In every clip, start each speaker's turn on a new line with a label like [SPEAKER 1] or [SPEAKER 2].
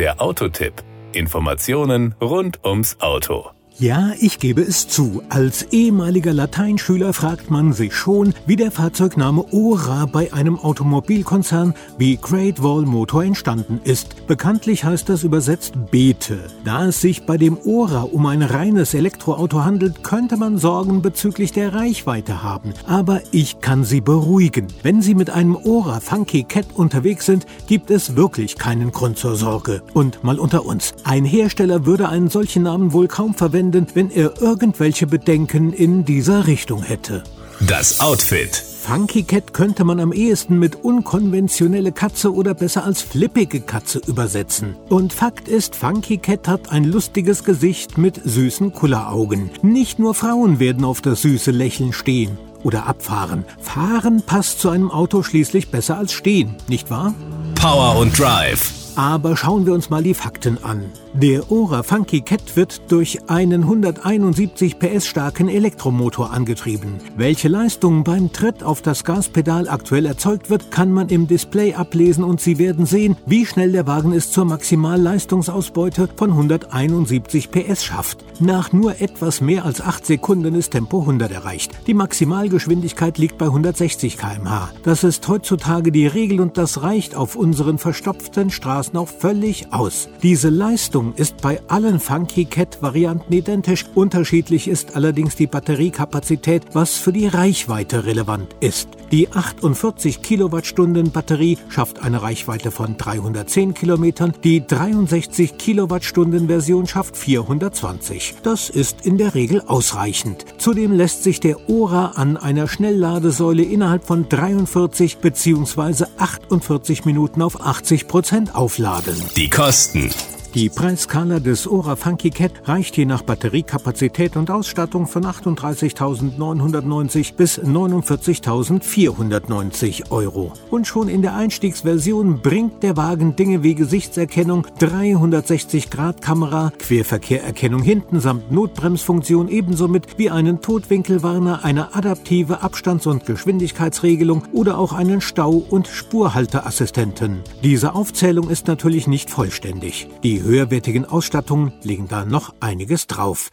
[SPEAKER 1] Der Autotipp. Informationen rund ums Auto.
[SPEAKER 2] Ja, ich gebe es zu. Als ehemaliger Lateinschüler fragt man sich schon, wie der Fahrzeugname Ora bei einem Automobilkonzern wie Great Wall Motor entstanden ist. Bekanntlich heißt das übersetzt Beete. Da es sich bei dem Ora um ein reines Elektroauto handelt, könnte man Sorgen bezüglich der Reichweite haben. Aber ich kann Sie beruhigen. Wenn Sie mit einem Ora Funky Cat unterwegs sind, gibt es wirklich keinen Grund zur Sorge. Und mal unter uns. Ein Hersteller würde einen solchen Namen wohl kaum verwenden, verwenden, wenn er irgendwelche Bedenken in dieser Richtung hätte.
[SPEAKER 1] Das Outfit.
[SPEAKER 2] Funky Cat könnte man am ehesten mit unkonventionelle Katze oder besser als flippige Katze übersetzen. Und Fakt ist, Funky Cat hat ein lustiges Gesicht mit süßen Kulleraugen. Nicht nur Frauen werden auf das süße Lächeln stehen oder abfahren. Fahren passt zu einem Auto schließlich besser als stehen, nicht wahr?
[SPEAKER 1] Power und Drive.
[SPEAKER 2] Aber schauen wir uns mal die Fakten an. Der Ora Funky Cat wird durch einen 171 PS starken Elektromotor angetrieben. Welche Leistung beim Tritt auf das Gaspedal aktuell erzeugt wird, kann man im Display ablesen und Sie werden sehen, wie schnell der Wagen es zur Maximalleistungsausbeute von 171 PS schafft. Nach nur etwas mehr als 8 Sekunden ist Tempo 100 erreicht. Die Maximalgeschwindigkeit liegt bei 160 km/h. Das ist heutzutage die Regel und das reicht auf unseren verstopften Straßen auch völlig aus. Diese Leistung ist bei allen Funky Cat Varianten identisch. Unterschiedlich ist allerdings die Batteriekapazität, was für die Reichweite relevant ist. Die 48 Kilowattstunden Batterie schafft eine Reichweite von 310 Kilometern. Die 63 Kilowattstunden Version schafft 420. Das ist in der Regel ausreichend. Zudem lässt sich der Ora an einer Schnellladesäule innerhalb von 43 bzw. 48 Minuten auf 80 Prozent aufladen.
[SPEAKER 1] Die Kosten.
[SPEAKER 2] Die Preiskala des Ora Funky Cat reicht je nach Batteriekapazität und Ausstattung von 38.990 bis 49.490 Euro. Und schon in der Einstiegsversion bringt der Wagen Dinge wie Gesichtserkennung, 360-Grad-Kamera, Querverkehrerkennung hinten samt Notbremsfunktion ebenso mit wie einen Totwinkelwarner, eine adaptive Abstands- und Geschwindigkeitsregelung oder auch einen Stau- und Spurhalteassistenten. Diese Aufzählung ist natürlich nicht vollständig. Die die höherwertigen Ausstattungen legen da noch einiges drauf.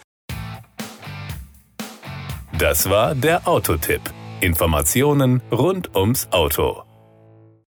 [SPEAKER 1] Das war der Autotipp. Informationen rund ums Auto.